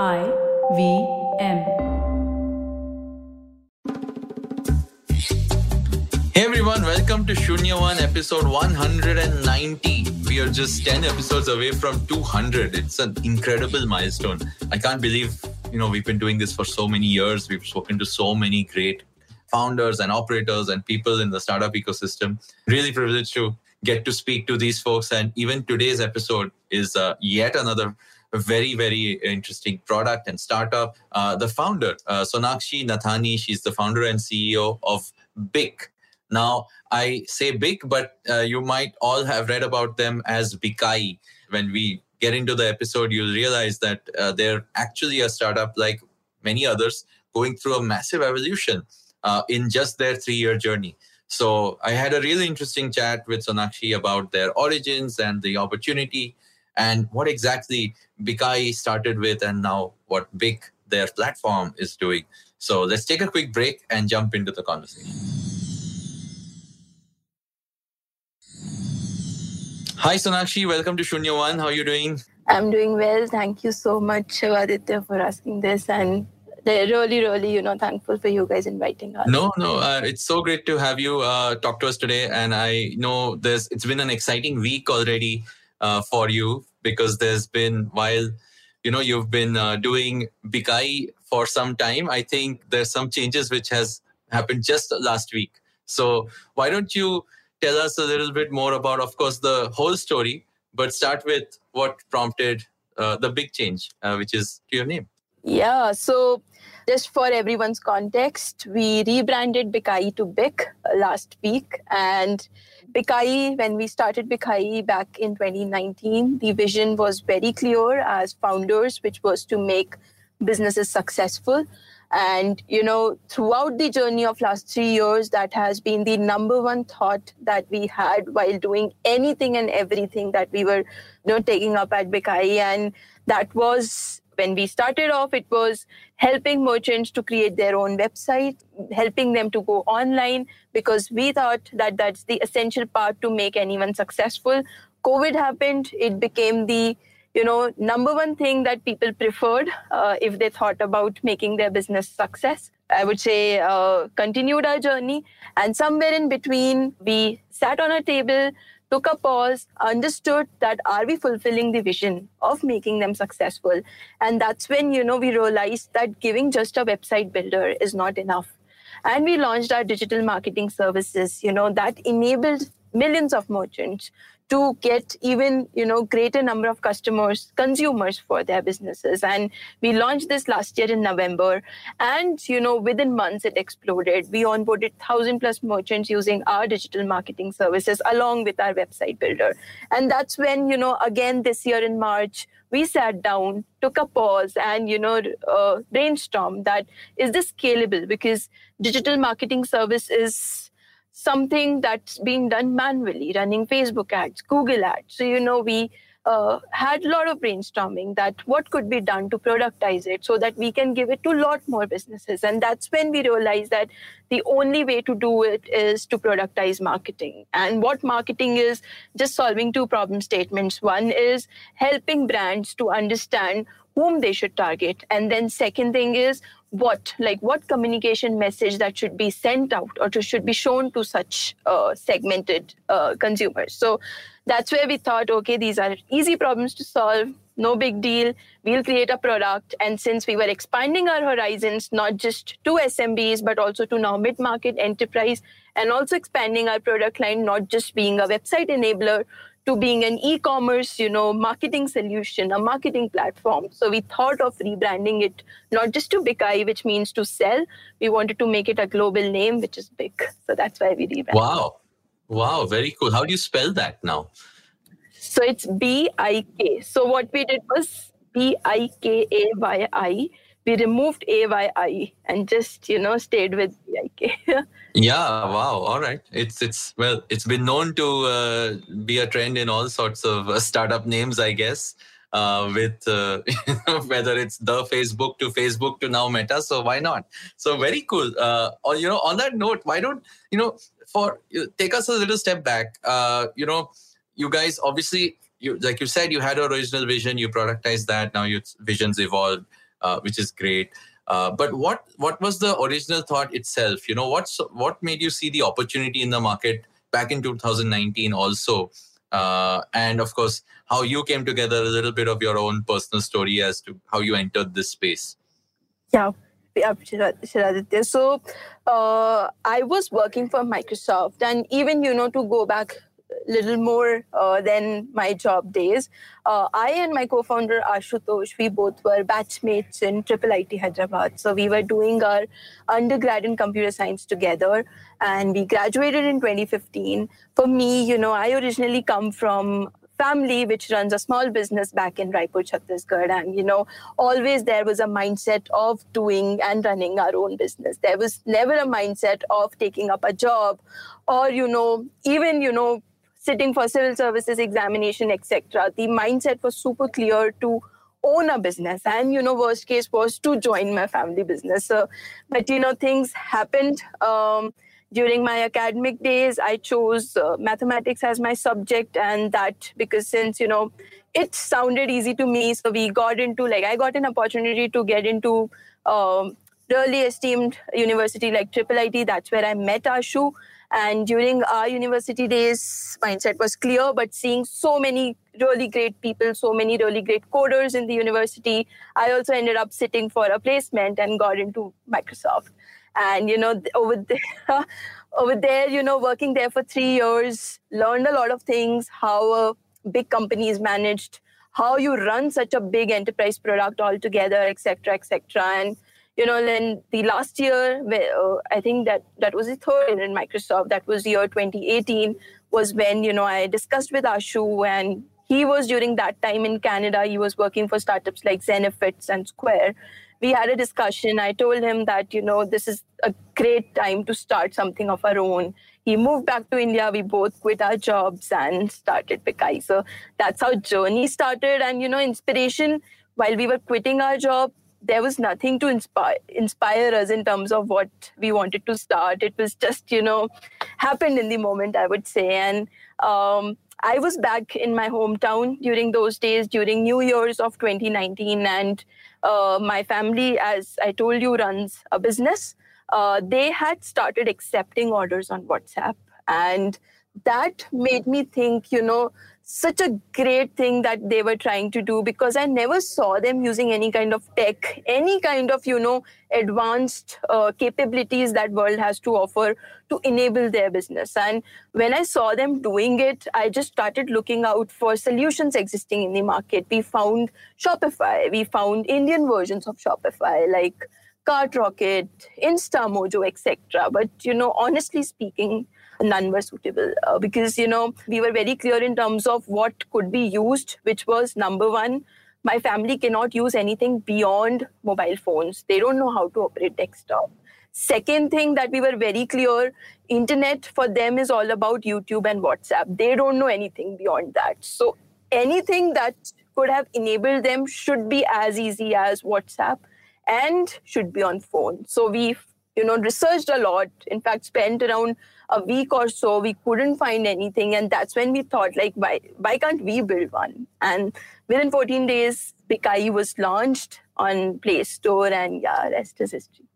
I V M. Hey everyone, welcome to Shunya One, episode 190. We are just 10 episodes away from 200. It's an incredible milestone. I can't believe, you know, we've been doing this for so many years. We've spoken to so many great founders and operators and people in the startup ecosystem. Really privileged to get to speak to these folks. And even today's episode is uh, yet another very, very interesting product and startup. Uh, the founder, uh, Sonakshi Nathani, she's the founder and CEO of BIK. Now, I say BIK, but uh, you might all have read about them as Bikayi. When we get into the episode, you'll realize that uh, they're actually a startup like many others going through a massive evolution uh, in just their three year journey. So I had a really interesting chat with Sonakshi about their origins and the opportunity and what exactly Bikayi started with and now what BIK, their platform, is doing. So let's take a quick break and jump into the conversation. Hi Sonakshi, welcome to Shunya One. How are you doing? I'm doing well. Thank you so much, Aditya, for asking this. And they're really, really, you know, thankful for you guys inviting us. No, no, uh, it's so great to have you uh, talk to us today. And I know this; it's been an exciting week already uh, for you because there's been while you know you've been uh, doing Bikayi for some time. I think there's some changes which has happened just last week. So why don't you tell us a little bit more about, of course, the whole story, but start with what prompted uh, the big change, uh, which is to your name. Yeah. So just for everyone's context, we rebranded Bikayi to BIK uh, last week. And Bikayi, when we started Bikayi back in 2019, the vision was very clear as founders, which was to make businesses successful. And, you know, throughout the journey of last three years, that has been the number one thought that we had while doing anything and everything that we were, you know, taking up at Bikayi. And that was when we started off, it was helping merchants to create their own website, helping them to go online, because we thought that that's the essential part to make anyone successful. COVID happened, it became the you know number one thing that people preferred uh, if they thought about making their business success. I would say uh, continued our journey. And somewhere in between we sat on a table took a pause, understood that are we fulfilling the vision of making them successful? And that's when, you know, we realized that giving just a website builder is not enough. And we launched our digital marketing services, you know, that enabled millions of merchants to get even you know greater number of customers consumers for their businesses. And we launched this last year in november. And you know within months it exploded. We onboarded 1000 plus merchants using our digital marketing services along with our website builder. And that's when you know again this year in march we sat down took a pause and you know uh, brainstormed that is this scalable? Because digital marketing service is something that's being done manually, running Facebook ads, Google ads. So, you know, we uh, had a lot of brainstorming that what could be done to productize it so that we can give it to a lot more businesses. And that's when we realized that the only way to do it is to productize marketing. And what marketing is just solving two problem statements. One is helping brands to understand whom they should target. And then second thing is what like what communication message that should be sent out or to, should be shown to such uh, segmented uh, consumers. So that's where we thought okay these are easy problems to solve no big deal. We'll create a product. And since we were expanding our horizons not just to smbs but also to now mid market enterprise and also expanding our product line not just being a website enabler to being an e-commerce, you know, marketing solution, a marketing platform. So we thought of rebranding it not just to Bikayi, which means to sell. We wanted to make it a global name, which is BIK So that's why we rebranded. Wow. Wow, very cool. How do you spell that now? So it's B I K. So what we did was B I K A Y I we removed AYI and just you know stayed with BIK. yeah, wow. All right. It's it's well, it's been known to uh, be a trend in all sorts of uh, startup names, I guess. Uh, with uh, whether it's the Facebook to Facebook to now Meta, so why not? So very cool. Uh, or you know, on that note, why don't you know? For take us a little step back. Uh, you know, you guys obviously, you like you said, you had an original vision, you productized that. Now your visions evolved uh, which is great. Uh, but what what was the original thought itself? You know, what's what made you see the opportunity in the market back in 2019 also? Uh, and of course, how you came together, a little bit of your own personal story as to how you entered this space. Yeah, yeah. So uh, I was working for Microsoft, and even you know to go back little more uh, than my job days. Uh, I and my co-founder Ashutosh, we both were batchmates in Triple IT Hyderabad. So we were doing our undergrad in computer science together, and we graduated in 2015. For me, you know, I originally come from family which runs a small business back in Raipur, Chhattisgarh. And, you know, always there was a mindset of doing and running our own business. There was never a mindset of taking up a job or, you know, even, you know, sitting for civil services examination, etc. The mindset was super clear to own a business. And you know worst case was to join my family business. So, but you know things happened. Um, during my academic days i chose uh, mathematics as my subject. And that because since you know it sounded easy to me so we got into like i got an opportunity to get into um, really esteemed university like triple it that's where i met ashu and during our university days, mindset was clear, but seeing so many really great people, so many really great coders in the university, I also ended up sitting for a placement and got into Microsoft. And, you know, over there, over there, you know, working there for three years, learned a lot of things, how a big company is managed, how you run such a big enterprise product altogether, etc., etc. And you know, then the last year, uh, I think that that was the third year in Microsoft. That was year 2018 was when you know I discussed with Ashu, and he was during that time in Canada. He was working for startups like Zenefits and Square. We had a discussion. I told him that you know this is a great time to start something of our own. He moved back to India. We both quit our jobs and started Bikayi. So that's how journey started. And you know, inspiration while we were quitting our job there was nothing to inspire inspire us in terms of what we wanted to start. It was just you know happened in the moment, I would say, and. Um, I was back in my hometown during those days, during New Year's of 2019, and uh, my family, as I told you, runs a business. Uh, they had started accepting orders on WhatsApp, and that made me think, you know, such a great thing that they were trying to do because I never saw them using any kind of tech, any kind of, you know, advanced uh, capabilities that world has to offer to enable their business. And when I saw them doing it, I just started looking out for solutions existing in the market. We found Shopify, we found Indian versions of Shopify like CartRocket, InstaMojo, etc. But, you know, honestly speaking, none were suitable. Uh, because you know we were very clear in terms of what could be used which was number one my family cannot use anything beyond mobile phones. They don't know how to operate desktop. Second thing that we were very clear internet for them is all about youtube and whatsapp. They don't know anything beyond that. So anything that could have enabled them should be as easy as whatsapp and should be on phone. So we you know researched a lot. In fact spent around a week or so we couldn't find anything and that's when we thought like why why can't we build one and within 14 days bikayi was launched on play store and yeah rest is history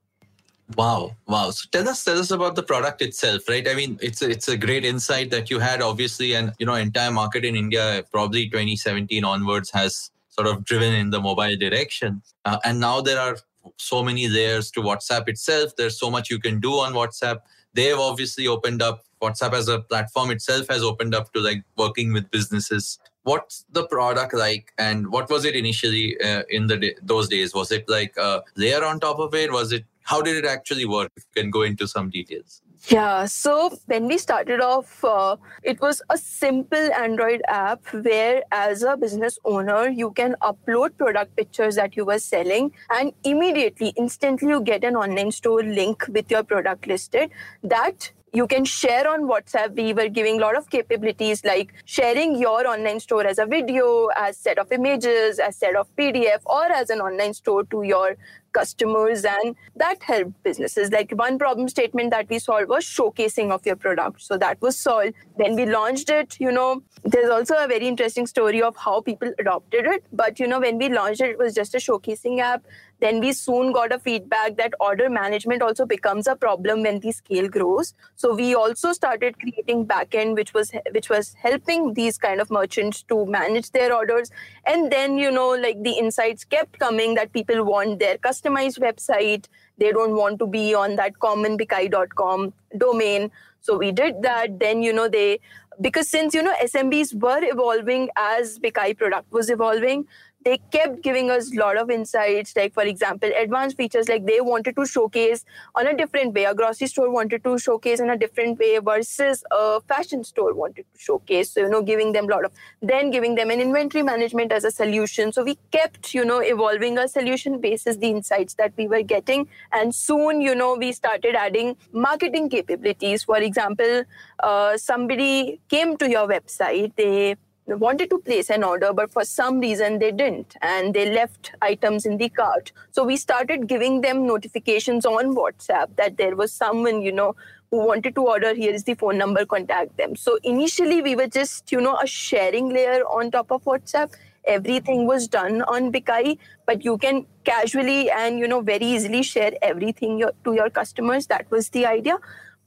Wow, wow. So tell us, tell us about the product itself, right? I mean, it's a, it's a great insight that you had, obviously, and you know, entire market in India, probably 2017 onwards, has sort of driven in the mobile direction, uh, and now there are so many layers to WhatsApp itself. There's so much you can do on WhatsApp they've obviously opened up whatsapp as a platform itself has opened up to like working with businesses. What's the product like and what was it initially uh, in the day, those days? Was it like a layer on top of it? Was it how did it actually work if you can go into some details yeah, so when we started off, uh, it was a simple Android app where, as a business owner, you can upload product pictures that you were selling, and immediately, instantly, you get an online store link with your product listed that you can share on WhatsApp. We were giving a lot of capabilities like sharing your online store as a video, as set of images, as set of PDF, or as an online store to your customers and that helped businesses. Like one problem statement that we solved was showcasing of your product. So that was solved. Then we launched it you know. There's also a very interesting story of how people adopted it. But you know when we launched it it was just a showcasing app then we soon got a feedback that order management also becomes a problem when the scale grows. So we also started creating backend which was which was helping these kind of merchants to manage their orders. And then you know like the insights kept coming that people want their customized website. They don't want to be on that common bikayi.com domain. So we did that. Then you know they because since you know smbs were evolving as bikayi product was evolving they kept giving us a lot of insights like for example advanced features like they wanted to showcase on a different way. A grocery store wanted to showcase in a different way versus a fashion store wanted to showcase. So you know giving them a lot of then giving them an inventory management as a solution. So we kept you know evolving our solution basis the insights that we were getting. And soon you know we started adding marketing capabilities. For example uh, somebody came to your website. They wanted to place an order, but for some reason they didn't, and they left items in the cart. So we started giving them notifications on WhatsApp that there was someone, you know, who wanted to order. Here is the phone number, contact them. So initially we were just, you know, a sharing layer on top of WhatsApp. Everything was done on Bikayi, but you can casually and you know very easily share everything your, to your customers. That was the idea.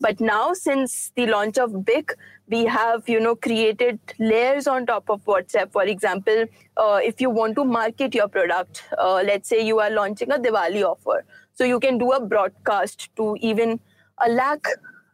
But now, since the launch of BIK, we have you know created layers on top of whatsapp for example uh, if you want to market your product uh, let's say you are launching a diwali offer so you can do a broadcast to even a lakh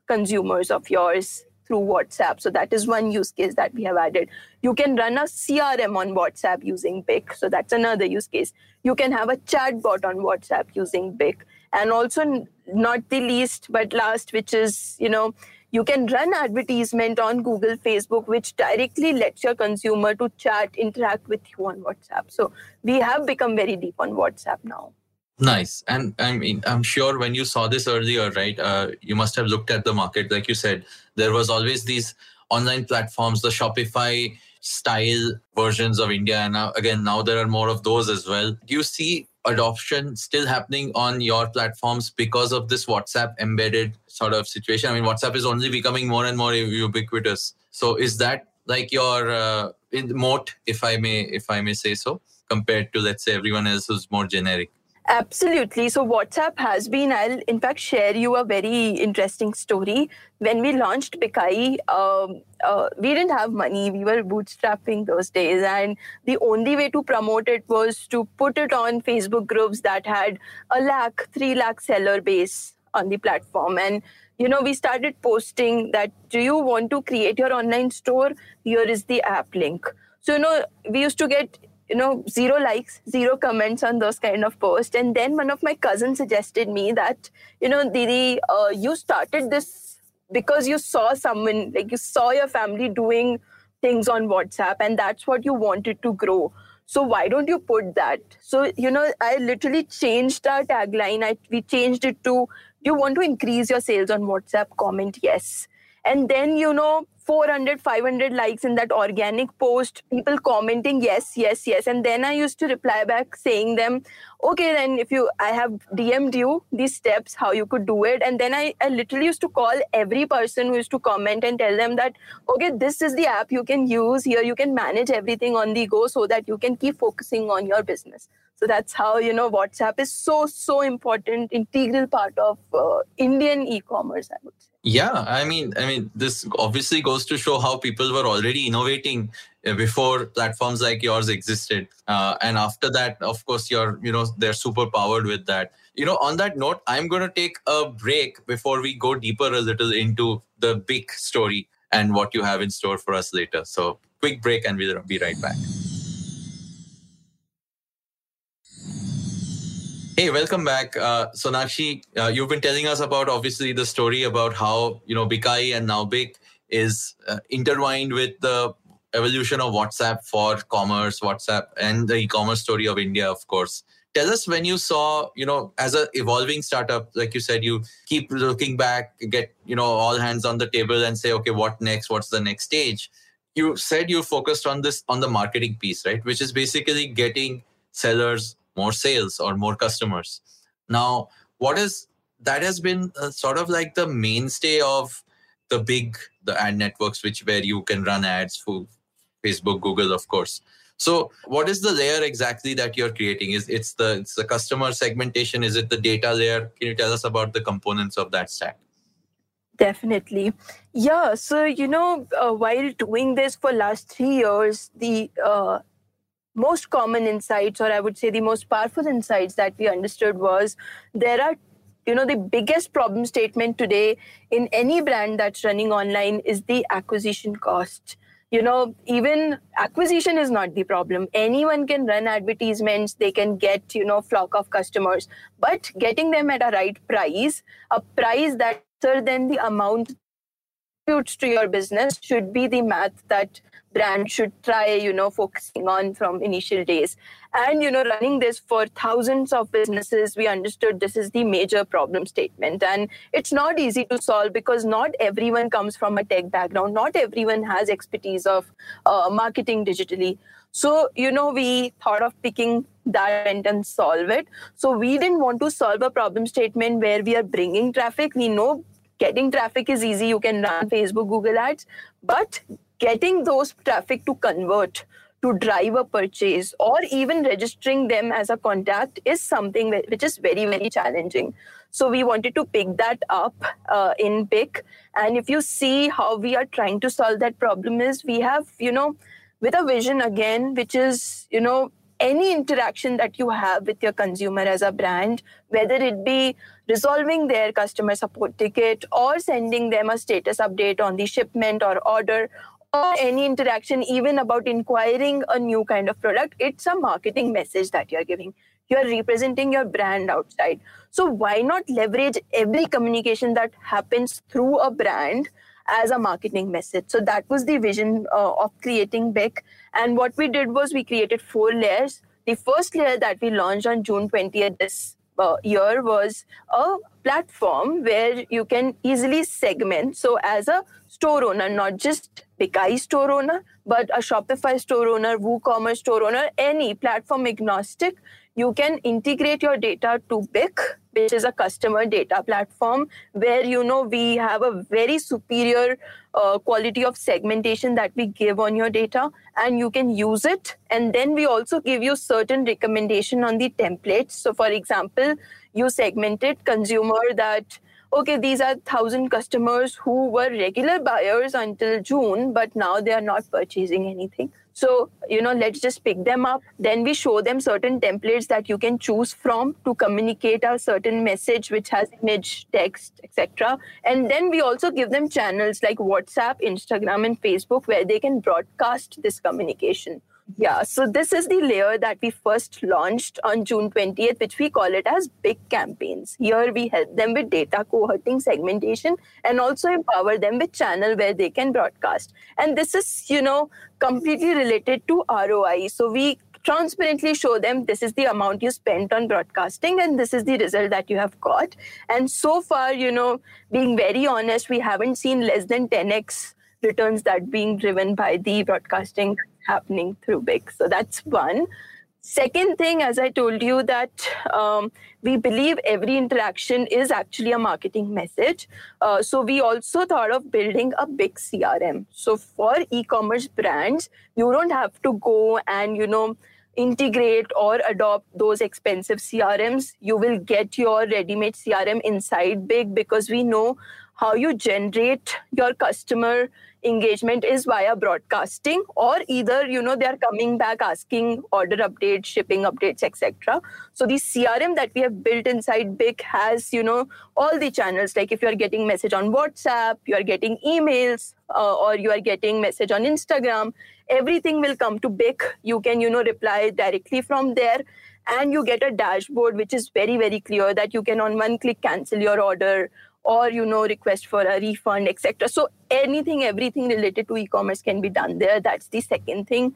consumers of yours through whatsapp so that is one use case that we have added you can run a crm on whatsapp using BIK. so that's another use case you can have a chatbot on whatsapp using BIK. and also not the least but last which is you know you can run advertisement on google facebook which directly lets your consumer to chat interact with you on whatsapp. So we have become very deep on whatsapp now. Nice. And i mean i'm sure when you saw this earlier right uh, you must have looked at the market. Like you said there was always these online platforms the shopify style versions of india and now again now there are more of those as well do you see adoption still happening on your platforms because of this WhatsApp embedded sort of situation? I mean, WhatsApp is only becoming more and more ubiquitous. So is that like your uh, moat, if I may, if I may say so, compared to let's say everyone else who's more generic? Absolutely. So WhatsApp has been, I'll in fact share you a very interesting story. When we launched Bikayi, um, uh, we didn't have money. We were bootstrapping those days. And the only way to promote it was to put it on Facebook groups that had a lakh, three lakh seller base on the platform. And you know, we started posting that do you want to create your online store? Here is the app link. So, you know, we used to get you know zero likes zero comments on those kind of posts. And then one of my cousins suggested me that you know didi uh, you started this because you saw someone like you saw your family doing things on whatsapp and that's what you wanted to grow. So why don't you put that? So you know i literally changed our tagline. I, we changed it to do you want to increase your sales on whatsapp? Comment yes. And then you know 400 500 likes in that organic post people commenting yes yes yes. And then i used to reply back saying them okay then if you i have dm'd you these steps how you could do it. And then i, I literally used to call every person who used to comment and tell them that okay this is the app you can use. Here you can manage everything on the go so that you can keep focusing on your business so that's how you know whatsapp is so so important integral part of uh, indian e-commerce i would say yeah, I mean, I mean, this obviously goes to show how people were already innovating uh, before platforms like yours existed, uh, and after that, of course, you're, you know, they're super powered with that. You know, on that note, I'm going to take a break before we go deeper a little into the big story and what you have in store for us later. So, quick break, and we'll be right back. Hey, welcome back. Uh, Sonakshi, uh, you've been telling us about obviously the story about how, you know, Bikai and now BIK is uh, intertwined with the evolution of WhatsApp for commerce, WhatsApp and the e-commerce story of India, of course. Tell us when you saw, you know, as an evolving startup, like you said, you keep looking back, get, you know, all hands on the table and say, okay, what next? What's the next stage? You said you focused on this, on the marketing piece, right? Which is basically getting sellers more sales or more customers. Now, what is that has been uh, sort of like the mainstay of the big the ad networks, which where you can run ads for Facebook, Google, of course. So, what is the layer exactly that you're creating? Is it's the it's the customer segmentation? Is it the data layer? Can you tell us about the components of that stack? Definitely. Yeah. So, you know, uh, while doing this for last three years, the uh, most common insights, or I would say the most powerful insights that we understood was there are, you know, the biggest problem statement today in any brand that's running online is the acquisition cost. You know, even acquisition is not the problem. Anyone can run advertisements, they can get, you know, flock of customers, but getting them at a right price, a price that than the amount to your business should be the math that brand should try you know focusing on from initial days. And you know running this for thousands of businesses we understood this is the major problem statement. And it's not easy to solve because not everyone comes from a tech background. Not everyone has expertise of uh, marketing digitally. So you know we thought of picking that and solve it. So we didn't want to solve a problem statement where we are bringing traffic. We know getting traffic is easy. You can run facebook google ads. But getting those traffic to convert to drive a purchase or even registering them as a contact is something which is very very challenging. So we wanted to pick that up uh, in BIK and if you see how we are trying to solve that problem is we have you know with a vision again which is you know any interaction that you have with your consumer as a brand, whether it be resolving their customer support ticket or sending them a status update on the shipment or order or any interaction, even about inquiring a new kind of product, it's a marketing message that you're giving. You're representing your brand outside. So, why not leverage every communication that happens through a brand as a marketing message. So that was the vision uh, of creating BIK. And what we did was we created four layers. The first layer that we launched on June 20th this uh, year was a platform where you can easily segment. So as a store owner, not just Bikayi store owner, but a Shopify store owner, WooCommerce store owner, any platform agnostic, you can integrate your data to BIK, which is a customer data platform where you know we have a very superior uh, quality of segmentation that we give on your data and you can use it and then we also give you certain recommendation on the templates so for example you segmented consumer that okay, these are thousand customers who were regular buyers until June, but now they are not purchasing anything. So, you know, let's just pick them up. Then we show them certain templates that you can choose from to communicate a certain message which has image, text, etc. And then we also give them channels like WhatsApp, Instagram, and Facebook where they can broadcast this communication. Yeah, so this is the layer that we first launched on June 20th, which we call it as BIK campaigns. Here we help them with data cohorting segmentation and also empower them with channel where they can broadcast. And this is, you know, completely related to ROI. So we transparently show them this is the amount you spent on broadcasting and this is the result that you have got. And so far, you know, being very honest, we haven't seen less than 10x returns that being driven by the broadcasting happening through BIK. So that's one. Second thing, as I told you, that um, we believe every interaction is actually a marketing message. Uh, so we also thought of building a BIK CRM. So for e-commerce brands, you don't have to go and you know integrate or adopt those expensive CRMs. You will get your ready-made CRM inside BIK because we know how you generate your customer engagement is via broadcasting or either you know they are coming back asking order updates shipping updates etc so the crm that we have built inside BIK has you know all the channels. Like if you are getting message on whatsapp you are getting emails uh, or you are getting message on instagram everything will come to BIK. You can you know reply directly from there. And you get a dashboard which is very very clear that you can on one click cancel your order or you know request for a refund etc so anything everything related to e-commerce can be done there. That's the second thing.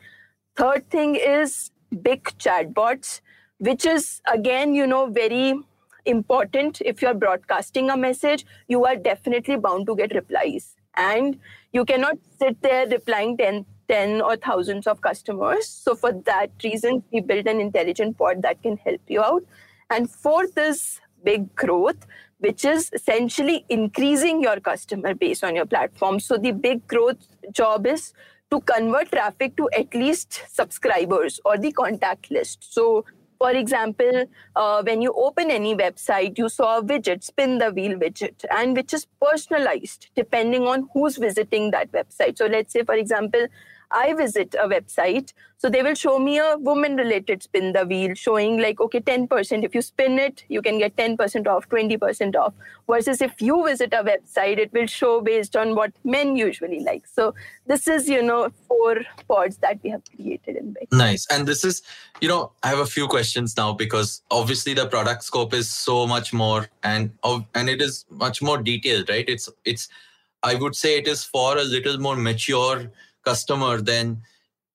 Third thing is BIK chatbots which is again you know very important. If you're broadcasting a message you are definitely bound to get replies. And you cannot sit there replying 10 10 or thousands of customers. So for that reason we built an intelligent bot that can help you out. And fourth is BIK growth, which is essentially increasing your customer base on your platform. So the BIK growth job is to convert traffic to at least subscribers or the contact list. So for example, uh, when you open any website, you saw a widget, spin the wheel widget, and which is personalized depending on who's visiting that website. So let's say, for example, I visit a website, so they will show me a woman related spin the wheel, showing like, okay, 10%. If you spin it, you can get 10% off, 20% off. Versus if you visit a website, it will show based on what men usually like. So this is, you know, four pods that we have created in. Nice. And this is, you know, I have a few questions now because obviously the product scope is so much more and oh, and it is much more detailed, right? It's it's I would say it is for a little more mature customer than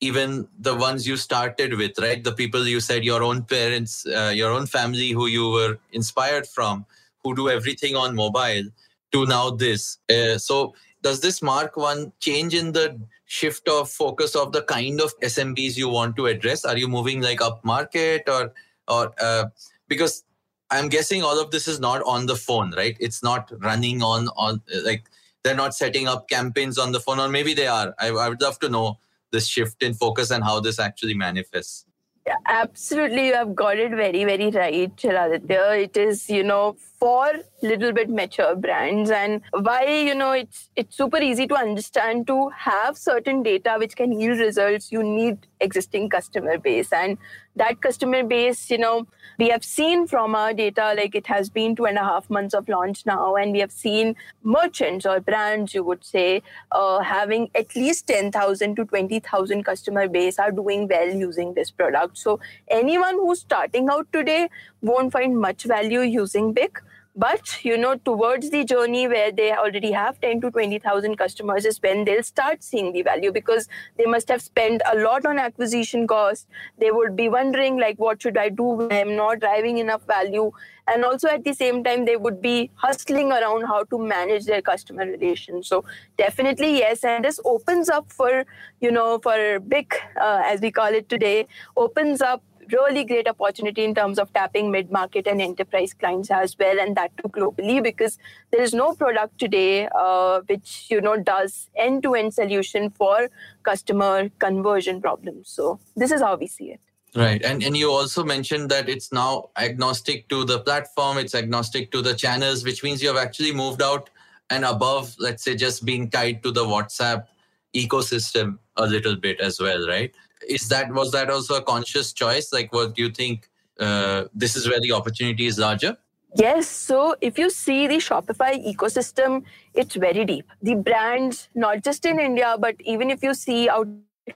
even the ones you started with, right? The people you said your own parents, uh, your own family who you were inspired from, who do everything on mobile, to now this. Uh, so, does this mark one change in the shift of focus of the kind of SMBs you want to address? Are you moving like up market or, or uh, because I'm guessing all of this is not on the phone, right? It's not running on on like they're not setting up campaigns on the phone, or maybe they are. I, I would love to know this shift in focus and how this actually manifests. Yeah, absolutely. You have got it very, very right, Shiladitya. It is, you know, for little bit mature brands and why you know it's it's super easy to understand to have certain data which can yield results you need existing customer base and that customer base you know we have seen from our data like it has been two and a half months of launch now and we have seen merchants or brands you would say uh, having at least 10000 to 20000 customer base are doing well using this product. So anyone who's starting out today won't find much value using Bik but you know, towards the journey where they already have 10 to 20,000 customers is when they'll start seeing the value because they must have spent a lot on acquisition costs. They would be wondering like, what should I do? when I'm not driving enough value. And also at the same time, they would be hustling around how to manage their customer relations. So definitely yes, and this opens up for you know for Bik uh, as we call it today, opens up really great opportunity in terms of tapping mid-market and enterprise clients as well and that too globally because there is no product today uh, which you know does end-to-end solution for customer conversion problems so this is how we see it Right. And and you also mentioned that it's now agnostic to the platform, it's agnostic to the channels, which means you have actually moved out and above, let's say, just being tied to the WhatsApp ecosystem a little bit as well, right? Is that was that also a conscious choice like what do you think uh, this is where the opportunity is larger Yes. So if you see the Shopify ecosystem, it's very deep. The brands, not just in India, but even if you see out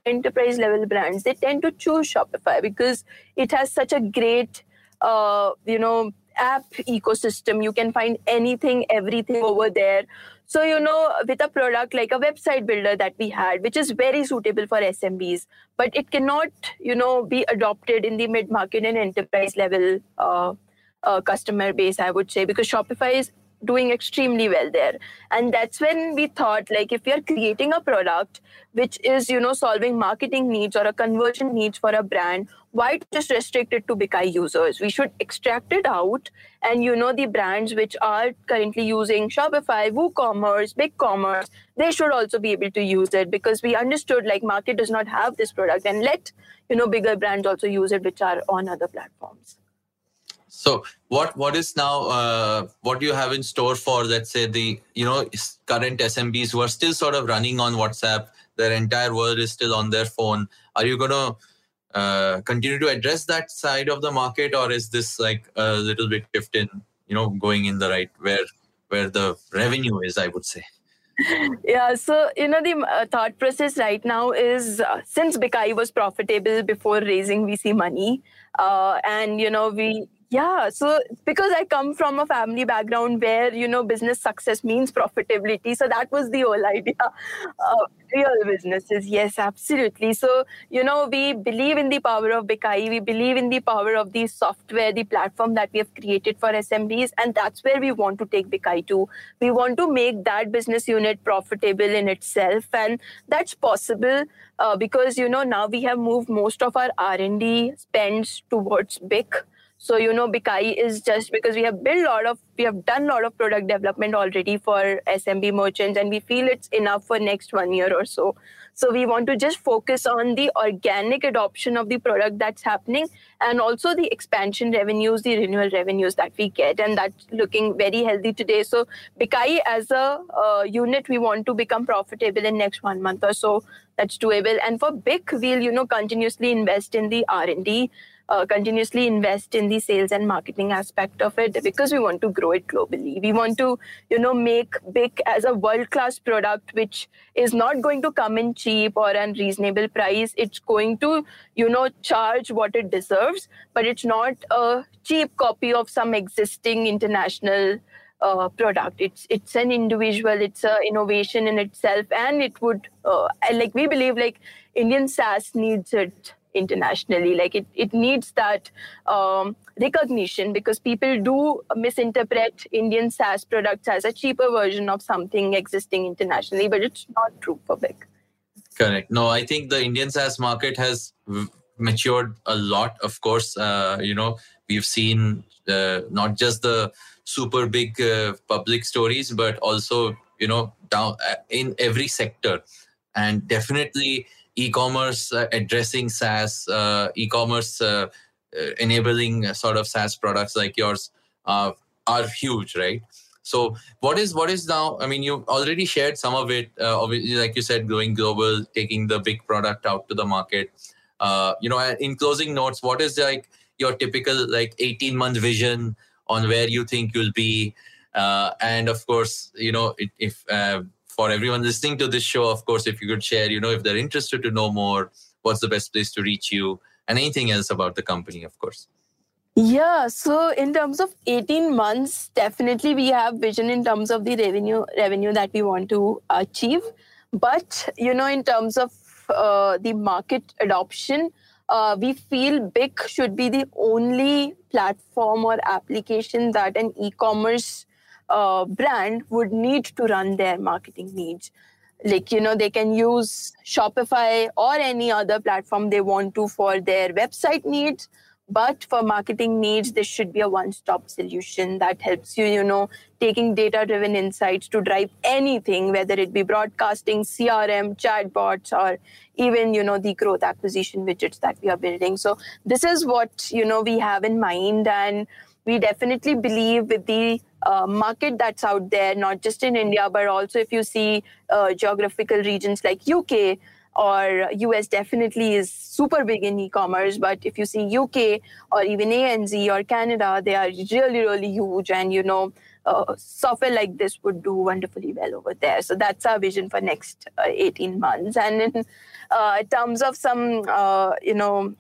enterprise level brands, they tend to choose Shopify because it has such a great, uh, you know, app ecosystem. You can find anything, everything over there. So, you know, with a product like a website builder that we had, which is very suitable for SMBs, but it cannot, you know, be adopted in the mid market and enterprise level uh, uh, customer base, I would say, because Shopify is doing extremely well there and that's when we thought like if we are creating a product which is you know solving marketing needs or a conversion needs for a brand why just restrict it to Bikayi users? We should extract it out and you know the brands which are currently using Shopify, WooCommerce, BigCommerce, they should also be able to use it because we understood like market does not have this product and let you know bigger brands also use it which are on other platforms. So what what is now uh, what do you have in store for let's say the you know current SMBs who are still sort of running on WhatsApp, their entire world is still on their phone. Are you going to uh, continue to address that side of the market, or is this like a little bit shift in, you know, going in the right where where the revenue is? I would say. yeah so you know the uh, thought process right now is uh, since bikayi was profitable before raising vc money uh, and you know we yeah, so because I come from a family background where you know business success means profitability, so that was the whole idea. Uh, real businesses, yes, absolutely. So you know we believe in the power of Bikayi, we believe in the power of the software, the platform that we have created for SMBs, and that's where we want to take Bikayi to. We want to make that business unit profitable in itself, and that's possible uh, because you know now we have moved most of our R and D spends towards Bik So, you know, Bikayi is just because we have built a lot of, we have done a lot of product development already for SMB merchants and we feel it's enough for next one year or so. So we want to just focus on the organic adoption of the product that's happening and also the expansion revenues, the renewal revenues that we get. And that's looking very healthy today. So Bikayi as a uh, unit, we want to become profitable in next one month or so. That's doable. And for BIK, we'll, you know, continuously invest in the R&D uh, continuously invest in the sales and marketing aspect of it because we want to grow it globally. We want to, you know, make BIK as a world-class product, which is not going to come in cheap or unreasonable price. It's going to, you know, charge what it deserves, but it's not a cheap copy of some existing international uh, product. It's it's an individual. It's an innovation in itself, and it would uh, like we believe like Indian SaaS needs it internationally. Like it, it needs that um, recognition because people do misinterpret Indian SaaS products as a cheaper version of something existing internationally, but it's not true for BIK. Correct. No, I think the Indian SaaS market has matured a lot. Of course, uh, you know we've seen uh, not just the super big uh, public stories, but also you know down uh, in every sector, and definitely e-commerce uh, addressing SaaS, uh, e-commerce uh, enabling sort of SaaS products like yours are huge, right? So what is what is now? I mean, you already shared some of it. Uh, obviously, like you said, going global, taking the BIK product out to the market. Uh, you know, in closing notes, what is like your typical like eighteen month vision on where you think you'll be? Uh, and of course, you know, if for everyone listening to this show, of course, if you could share, you know, if they're interested to know more, what's the best place to reach you, and anything else about the company, of course. Yeah, so in terms of 18 months, definitely we have vision in terms of the revenue revenue that we want to achieve. But you know, in terms of uh, the market adoption, uh, we feel BIK should be the only platform or application that an e-commerce uh, brand would need to run their marketing needs. Like you know they can use shopify or any other platform they want to for their website needs but for marketing needs there should be a one stop solution that helps you you know taking data driven insights to drive anything whether it be broadcasting crm chatbots or even you know the growth acquisition widgets that we are building. So this is what you know we have in mind and we definitely believe with the uh, market that's out there, not just in India, but also if you see uh, geographical regions like UK or US definitely is super big in e-commerce. But if you see UK or even ANZ or Canada, they are really, really huge. And, you know, uh, software like this would do wonderfully well over there. So that's our vision for next uh, 18 months. And in uh, terms of some, uh, you know,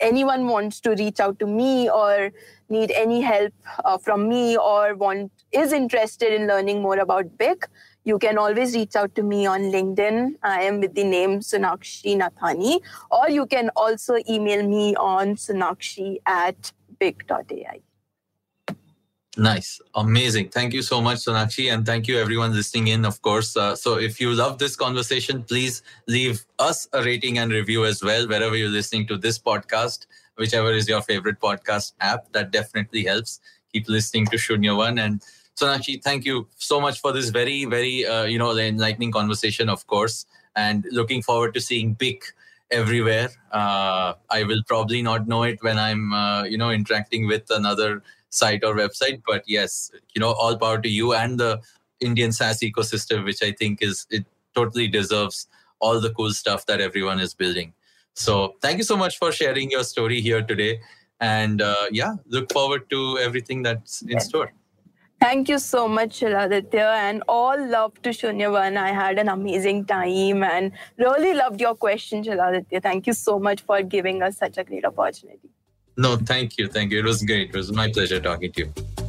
anyone wants to reach out to me or need any help uh, from me or want is interested in learning more about BIK, you can always reach out to me on LinkedIn. I am with the name Sonakshi Nathani, or you can also email me on sonakshi at bik.ai. Nice. Amazing. Thank you so much, Sonakshi. And thank you, everyone listening in, of course. Uh, so, if you love this conversation, please leave us a rating and review as well, wherever you're listening to this podcast, whichever is your favorite podcast app. That definitely helps. Keep listening to Shunya One. And Sonakshi, thank you so much for this very, very, uh, you know, the enlightening conversation, of course. And looking forward to seeing BIK everywhere. Uh, I will probably not know it when I'm, uh, you know, interacting with another site or website. But yes, you know, all power to you and the Indian SaaS ecosystem, which I think is it totally deserves all the cool stuff that everyone is building. So thank you so much for sharing your story here today. And uh, yeah, look forward to everything that's in store. Thank you so much, Shiladitya, and all love to Shunya One. I had an amazing time and really loved your question, Shiladitya. Thank you so much for giving us such a great opportunity. No, thank you. Thank you. It was great. It was my pleasure talking to you.